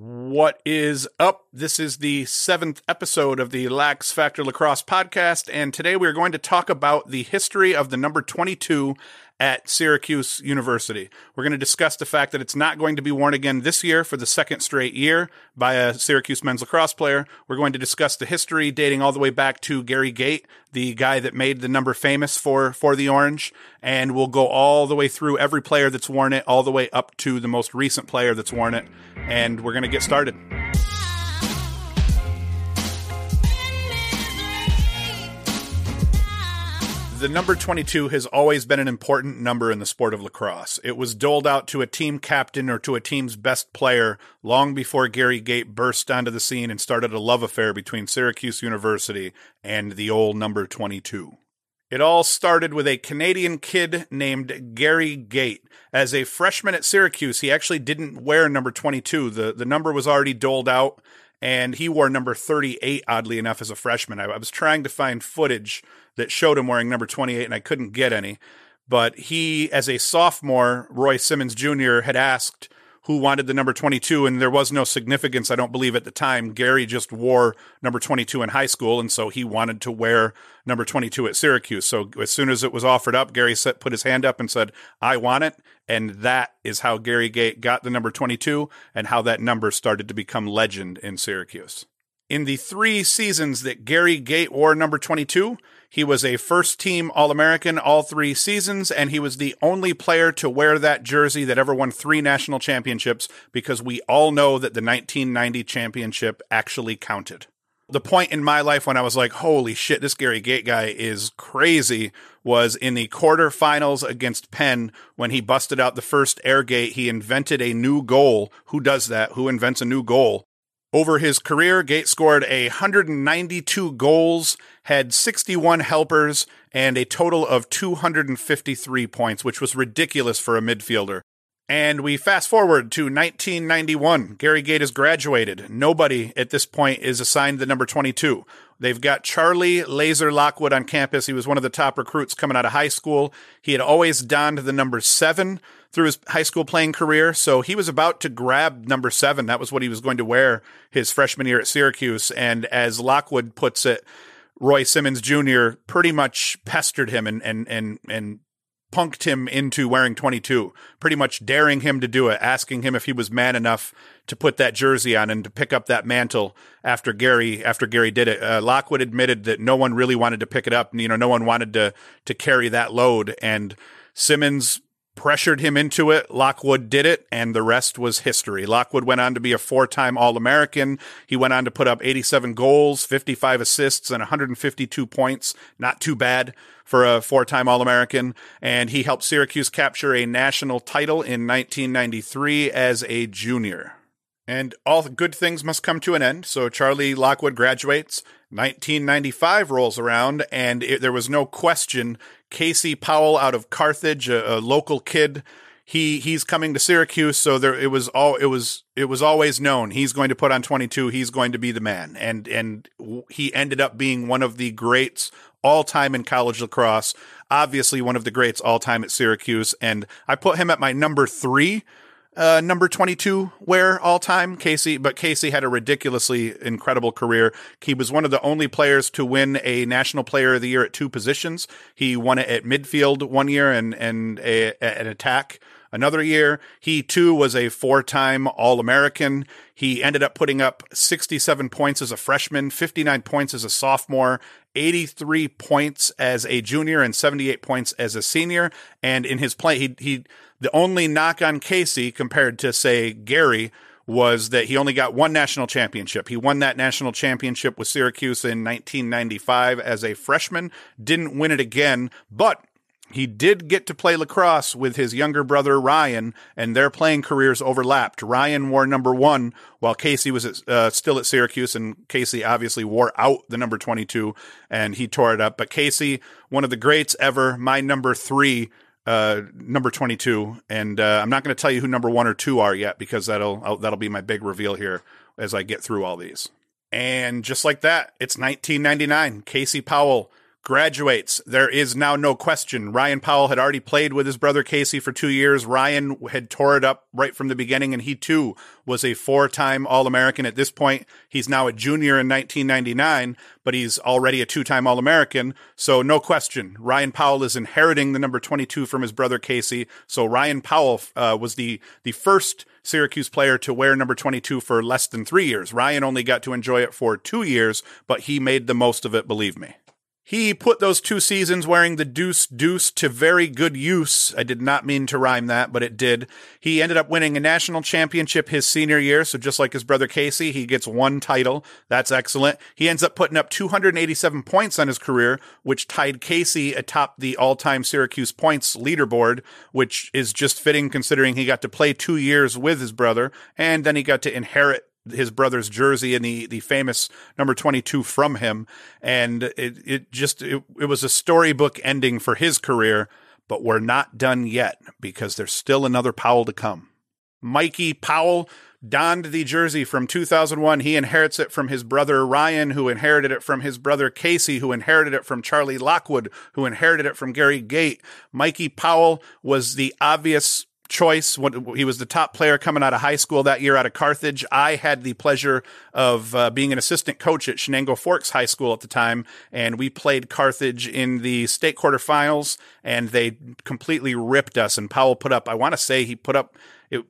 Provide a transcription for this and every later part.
What is up? This is the seventh episode of the Lax Factor Lacrosse podcast, and today we're going to talk about the history of the number 22 at Syracuse University. We're going to discuss the fact that it's not going to be worn again this year for the second straight year by a Syracuse men's lacrosse player. We're going to discuss the history dating all the way back to Gary Gait, the guy that made the number famous for, for the orange. And we'll go all the way through every player that's worn it, all the way up to the most recent player that's worn it. And we're going to get started. The number 22 has always been an important number in the sport of lacrosse. It was doled out to a team captain or to a team's best player long before Gary Gait burst onto the scene and started a love affair between Syracuse University and the old number 22. It all started with a Canadian kid named Gary Gait. As a freshman at Syracuse, he actually didn't wear number 22. The, the number was already doled out, and he wore number 38, oddly enough, as a freshman. I, I was trying to find footage that showed him wearing number 28, and I couldn't get any. But he, as a sophomore, Roy Simmons Jr., had asked who wanted the number 22, and there was no significance, I don't believe, at the time. Gary just wore number 22 in high school, and so he wanted to wear number 22 at Syracuse. So as soon as it was offered up, Gary set, put his hand up and said, I want it. And that is how Gary Gait got the number 22 and how that number started to become legend in Syracuse. In the three seasons that Gary Gait wore number 22, he was a first team All American all three seasons, and he was the only player to wear that jersey that ever won three national championships because we all know that the 1990 championship actually counted. The point in my life when I was like, holy shit, this Gary Gait guy is crazy was in the quarterfinals against Penn when he busted out the first Air Gait. He invented a new goal. Who does that? Who invents a new goal? Over his career, Gait scored 192 goals, had 61 helpers, and a total of 253 points, which was ridiculous for a midfielder. And we fast forward to 1991. Gary Gait has graduated. Nobody at this point is assigned the number 22. They've got Charlie Laser Lockwood on campus. He was one of the top recruits coming out of high school. He had always donned the number seven through his high school playing career. So he was about to grab number seven. That was what he was going to wear his freshman year at Syracuse. And as Lockwood puts it, Roy Simmons Jr. pretty much pestered him and, and, and, and punked him into wearing 22, pretty much daring him to do it, asking him if he was man enough to put that jersey on and to pick up that mantle after Gary after Gary did it. Uh, Lockwood admitted that no one really wanted to pick it up, you know, no one wanted to to carry that load and Simmons pressured him into it. Lockwood did it, and the rest was history. Lockwood went on to be a four time All American. He went on to put up 87 goals, 55 assists, and 152 points. Not too bad for a four time All American. And he helped Syracuse capture a national title in 1993 as a junior. And all good things must come to an end. So Charlie Lockwood graduates. 1995 rolls around, and it, there was no question. Casey Powell out of Carthage, a, a, local kid, he he's coming to Syracuse. So there, it was all it was it was always known he's going to put on 22. He's going to be the man, and and he ended up being one of the greats all time in college lacrosse. Obviously, one of the greats all time at Syracuse, and I put him at my number three uh, number 22 wear all time, Casey, but Casey had a ridiculously incredible career. He was one of the only players to win a National Player of the Year at two positions. He won it at midfield one year and, and a, an attack another year. He too was a four time All American. He ended up putting up 67 points as a freshman, 59 points as a sophomore, 83 points as a junior, and 78 points as a senior. And in his play, he, he, the only knock on Casey compared to, say, Gary was that he only got one national championship. He won that national championship with Syracuse in 1995 as a freshman, didn't win it again, but he did get to play lacrosse with his younger brother Ryan, and their playing careers overlapped. Ryan wore number one while Casey was at, uh, still at Syracuse, and Casey obviously wore out the number 22 and he tore it up. But Casey, one of the greats ever, my number three uh, number 22. And uh, I'm not going to tell you who number one or two are yet because that'll I'll, that'll be my big reveal here as I get through all these. And just like that, it's 1999. Casey Powell graduates. There is now no question. Ryan Powell had already played with his brother Casey for two years. Ryan had tore it up right from the beginning, and he too was a four time All American. At this point, he's now a junior in 1999, but he's already a two time All American. So, no question. Ryan Powell is inheriting the number 22 from his brother Casey. So, Ryan Powell uh, was the, the first Syracuse player to wear number 22 for less than three years. Ryan only got to enjoy it for two years, but he made the most of it, believe me. He put those two seasons wearing the deuce deuce to very good use. I did not mean to rhyme that, but it did. He ended up winning a national championship his senior year. So just like his brother Casey, he gets one title. That's excellent. He ends up putting up 287 points on his career, which tied Casey atop the all time Syracuse points leaderboard, which is just fitting considering he got to play two years with his brother and then he got to inherit his brother's jersey and the the famous number 22 from him. And it it just it, it was a storybook ending for his career but we're not done yet because there's still another Powell to come. Mikey Powell donned the jersey from 2001 he inherits it from his brother Ryan who inherited it from his brother Casey who inherited it from Charlie Lockwood who inherited it from Gary Gait. Mikey Powell was the obvious choice. He was the top player coming out of high school that year out of Carthage. I had the pleasure of uh, being an assistant coach at Chenango Forks High School at the time, and we played Carthage in the state quarterfinals, and they completely ripped us. And Powell put up, I want to say he put up it,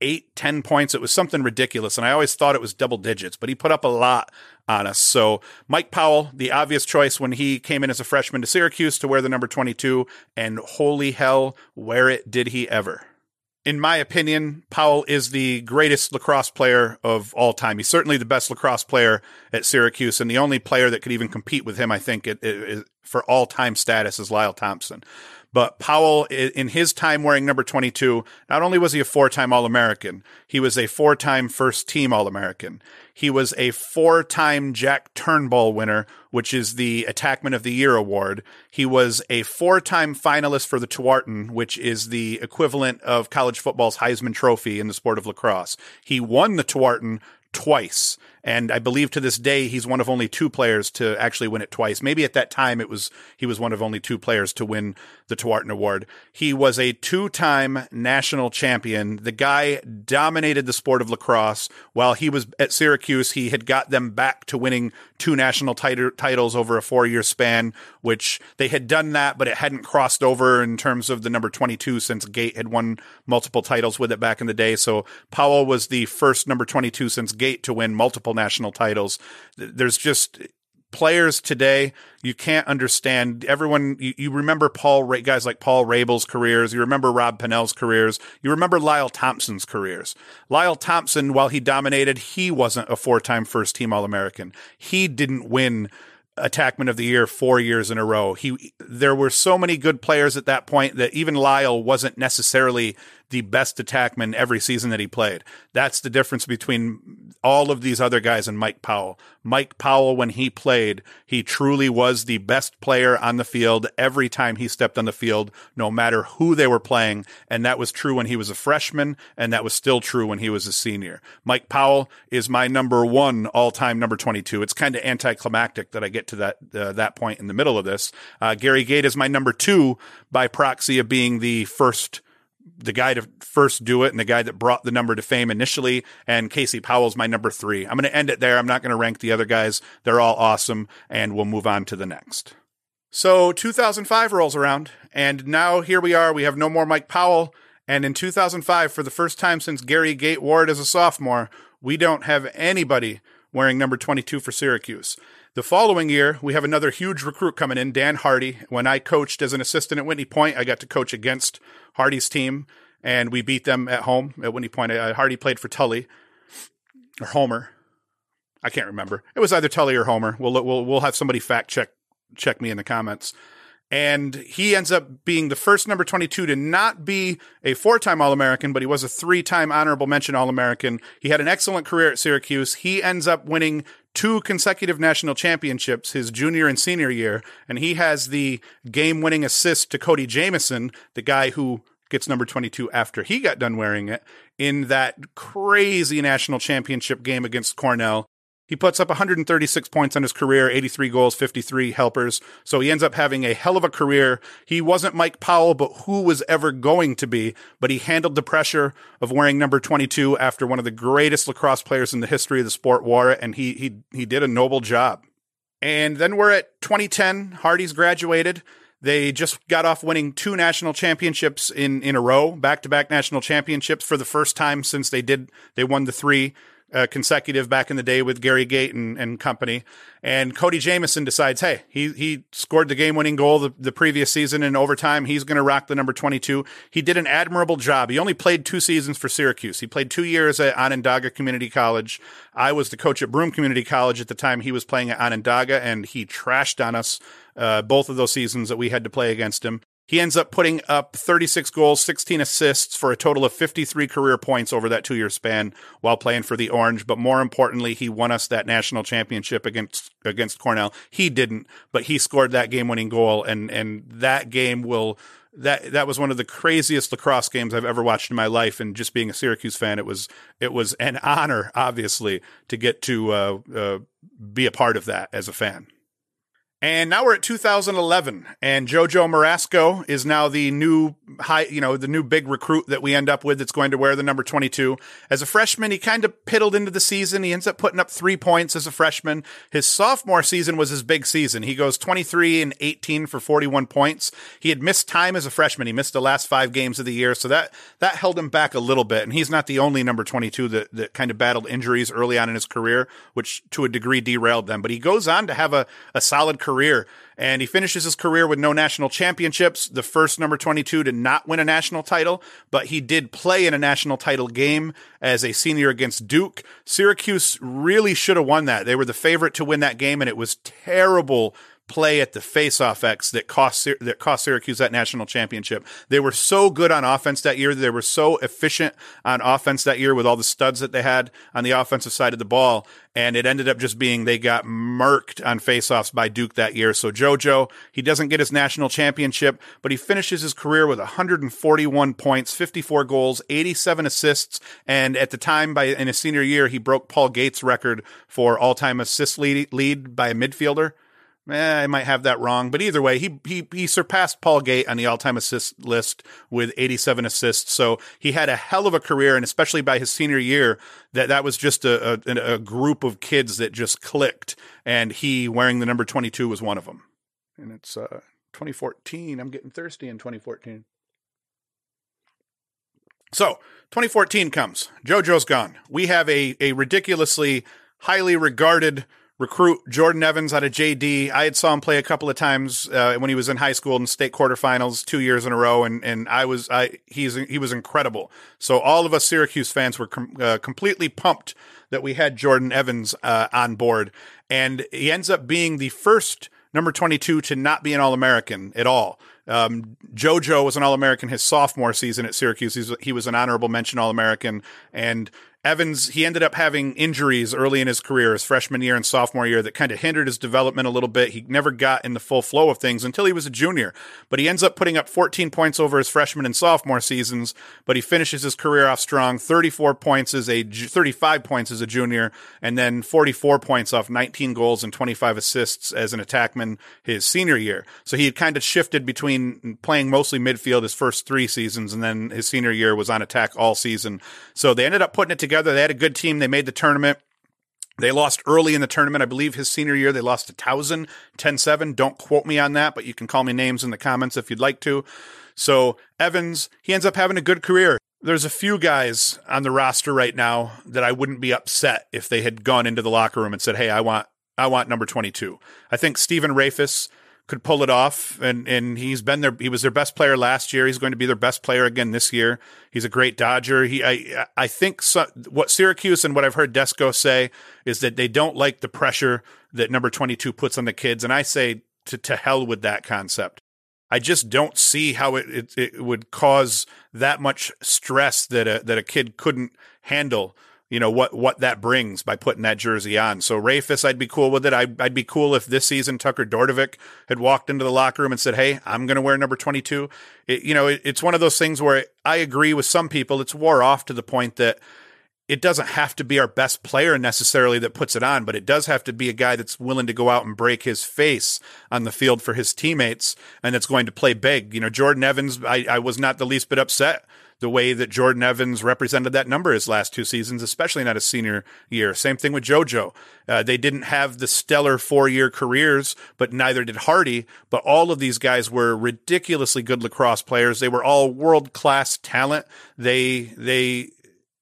eight, ten points. It was something ridiculous, and I always thought it was double digits, but he put up a lot on us. So Mike Powell, the obvious choice when he came in as a freshman to Syracuse to wear the number 22, and holy hell, wear it did he ever in my opinion, Powell is the greatest lacrosse player of all time. He's certainly the best lacrosse player at Syracuse, and the only player that could even compete with him, I think, it, it, it, for all time status is Lyle Thompson. But Powell, in his time wearing number 22, not only was he a four time All American, he was a four time first team All American. He was a four time Jack Turnbull winner, which is the Attackman of the Year award. He was a four time finalist for the Tewaaraton, which is the equivalent of college football's Heisman Trophy in the sport of lacrosse. He won the Tewaaraton twice. And I believe to this day he's one of only two players to actually win it twice. Maybe at that time it was he was one of only two players to win the Tewaaraton Award. He was a two-time national champion. The guy dominated the sport of lacrosse. While he was at Syracuse, he had got them back to winning two national tit- titles over a four-year span, which they had done that, but it hadn't crossed over in terms of the number 22 since Gait had won multiple titles with it back in the day. So Powell was the first number 22 since Gait to win multiple national titles. There's just players today you can't understand. Everyone you, you remember paul guys like paul Rabil's careers you remember rob pannell's careers you remember lyle thompson's careers. Lyle thompson while he dominated he wasn't a four-time first team all-american. He didn't win attackman of the year four years in a row. He there were so many good players at that point that even lyle wasn't necessarily the best attackman every season that he played. That's the difference between all of these other guys and Mike Powell. Mike Powell, when he played, he truly was the best player on the field every time he stepped on the field, no matter who they were playing. And that was true when he was a freshman, and that was still true when he was a senior. Mike Powell is my number one all time number 22. It's kind of anticlimactic that I get to that, uh, that point in the middle of this. Uh, Gary Gait is my number two by proxy of being the first the guy to first do it and the guy that brought the number to fame initially. And Casey Powell's my number three. I'm going to end it there. I'm not going to rank the other guys. They're all awesome. And we'll move on to the next. So 2005 rolls around and now here we are. We have no more Mike Powell. And in 2005, for the first time since Gary Gait Ward as a sophomore, we don't have anybody wearing number 22 for Syracuse. The following year, we have another huge recruit coming in, Dan Hardy. When I coached as an assistant at Whitney Point, I got to coach against Hardy's team, and we beat them at home at Whitney Point. Uh, Hardy played for Tully or Homer. I can't remember. It was either Tully or Homer. We'll we'll we'll have somebody fact check check me in the comments. And he ends up being the first number 22 to not be a four time All American, but he was a three time honorable mention All American. He had an excellent career at Syracuse. He ends up winning two consecutive national championships his junior and senior year, and he has the game winning assist to Cody Jamieson, the guy who gets number 22 after he got done wearing it in that crazy national championship game against Cornell. He puts up 136 points on his career, 83 goals, 53 helpers. So he ends up having a hell of a career. He wasn't Mike Powell, but who was ever going to be? But he handled the pressure of wearing number 22 after one of the greatest lacrosse players in the history of the sport wore it, and he he he did a noble job. And then we're at 2010. Hardy's graduated. They just got off winning two national championships in, in a row, back to back national championships for the first time since they did, they won the three uh, consecutive back in the day with Gary Gait and, and company. And Cody Jamieson decides, hey, he he scored the game winning goal the, the previous season in overtime. He's going to rock the number 22. He did an admirable job. He only played two seasons for Syracuse. He played two years at Onondaga Community College. I was the coach at Broome Community College at the time he was playing at Onondaga, and he trashed on us uh, both of those seasons that we had to play against him. He ends up putting up 36 goals, 16 assists for a total of 53 career points over that two year span while playing for the Orange. But more importantly, he won us that national championship against, against Cornell. He didn't, but he scored that game winning goal. And, and that game will, that, that was one of the craziest lacrosse games I've ever watched in my life. And just being a Syracuse fan, it was, it was an honor, obviously, to get to, uh, uh, be a part of that as a fan. And now we're at 2011, and Jojo Marasco is now the new high, you know, the new big recruit that we end up with that's going to wear the number 22. As a freshman, he kind of piddled into the season. He ends up putting up three points as a freshman. His sophomore season was his big season. He goes 23 and 18 for 41 points. He had missed time as a freshman. He missed the last five games of the year, so that that held him back a little bit. And he's not the only number 22 that that kind of battled injuries early on in his career, which to a degree derailed them. But he goes on to have a, a solid career career. And he finishes his career with no national championships, the first number 22 to not win a national title, but he did play in a national title game as a senior against Duke. Syracuse really should have won that. They were the favorite to win that game, and it was terrible play at the face-off X that cost that cost Syracuse that national championship. They were so good on offense that year. They were so efficient on offense that year with all the studs that they had on the offensive side of the ball. And it ended up just being they got murked on face-offs by Duke that year. So JoJo, he doesn't get his national championship, but he finishes his career with 141 points, 54 goals, 87 assists, and at the time by in his senior year, he broke Paul Gait's record for all-time assist lead, lead by a midfielder. Eh, I might have that wrong, but either way, he he he surpassed Paul Gait on the all-time assist list with 87 assists. So he had a hell of a career, and especially by his senior year, that that was just a a, a group of kids that just clicked, and he wearing the number 22 was one of them. And it's uh, 2014. I'm getting thirsty in 2014. So 2014 comes. JoJo's gone. We have a a ridiculously highly regarded recruit Jordan Evans out of JD. I had saw him play a couple of times uh, when he was in high school in state quarterfinals two years in a row, and and I was I he's he was incredible. So all of us Syracuse fans were com- uh, completely pumped that we had Jordan Evans uh, on board, and he ends up being the first number 22 to not be an All American at all. Um, JoJo was an All American his sophomore season at Syracuse. He's, he was an honorable mention All American, and Evans, he ended up having injuries early in his career, his freshman year and sophomore year, that kind of hindered his development a little bit. He never got in the full flow of things until he was a junior. But he ends up putting up 14 points over his freshman and sophomore seasons. But he finishes his career off strong 34 points as a 35 points as a junior, and then 44 points off 19 goals and 25 assists as an attackman his senior year. So he had kind of shifted between playing mostly midfield his first three seasons, and then his senior year was on attack all season. So they ended up putting it together together. They had a good team. They made the tournament. They lost early in the tournament. I believe his senior year, they lost to Towson 10 7. Don't quote me on that, but you can call me names in the comments if you'd like to. So, Evans, he ends up having a good career. There's a few guys on the roster right now that I wouldn't be upset if they had gone into the locker room and said, Hey, I want, I want number 22. I think Stephen Rehfuss could pull it off, and and he's been there. He was their best player last year. He's going to be their best player again this year. He's a great Dodger. He, I, I think so, what Syracuse and what I've heard Desko say is that they don't like the pressure that number twenty two puts on the kids, and I say to to hell with that concept. I just don't see how it, it, it would cause that much stress that a that a kid couldn't handle you know what what that brings by putting that jersey on. So Rehfuss, I'd be cool with it. I'd, I'd be cool if this season Tucker Dordevic had walked into the locker room and said, "Hey, I'm going to wear number 22." It, you know, it, it's one of those things where I agree with some people. It's wore off to the point that it doesn't have to be our best player necessarily that puts it on, but it does have to be a guy that's willing to go out and break his face on the field for his teammates and that's going to play big. You know, Jordan Evans, I, I was not the least bit upset the way that Jordan Evans represented that number his last two seasons, especially not his senior year. Same thing with JoJo. Uh, they didn't have the stellar four year careers, but neither did Hardy. But all of these guys were ridiculously good lacrosse players. They were all world class talent. They, they,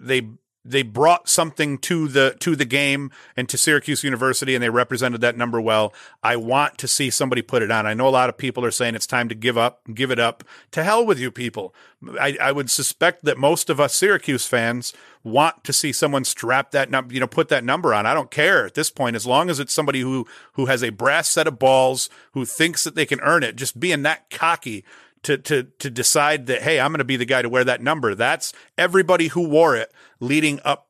they they brought something to the to the game and to Syracuse University and they represented that number well. I want to see somebody put it on. I know a lot of people are saying it's time to give up, give it up. To hell with you people. I, I would suspect that most of us Syracuse fans want to see someone strap that number, you know, put that number on. I don't care at this point, as long as it's somebody who who has a brass set of balls, who thinks that they can earn it. Just being that cocky to to to decide that hey, I'm going to be the guy to wear that number. That's everybody who wore it leading up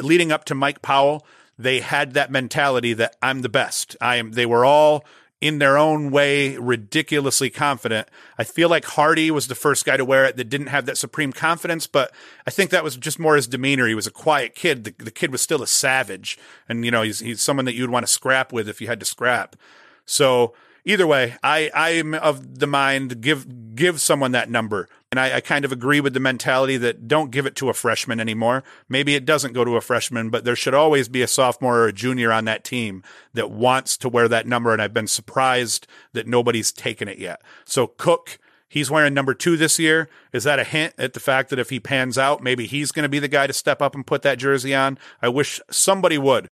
leading up to Mike Powell. They had that mentality that I'm the best. I am. They were all in their own way ridiculously confident. I feel like Hardy was the first guy to wear it that didn't have that supreme confidence, but I think that was just more his demeanor. He was a quiet kid. The, the kid was still a savage, and you know he's he's someone that you'd want to scrap with if you had to scrap. So either way, I I'm of the mind give give someone that number. And I, I, kind of agree with the mentality that don't give it to a freshman anymore. Maybe it doesn't go to a freshman, but there should always be a sophomore or a junior on that team that wants to wear that number. And I've been surprised that nobody's taken it yet. So Cook, he's wearing number two this year. Is that a hint at the fact that if he pans out, maybe he's going to be the guy to step up and put that jersey on? I wish somebody would.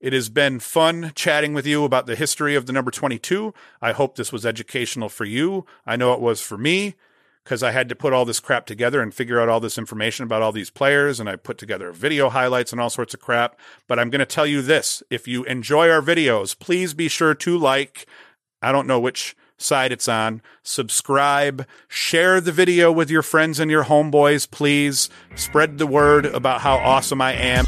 It has been fun chatting with you about the history of the number 22. I hope this was educational for you. I know it was for me because I had to put all this crap together and figure out all this information about all these players. And I put together video highlights and all sorts of crap. But I'm going to tell you this if you enjoy our videos, please be sure to like, I don't know which side it's on, subscribe, share the video with your friends and your homeboys, please. Spread the word about how awesome I am.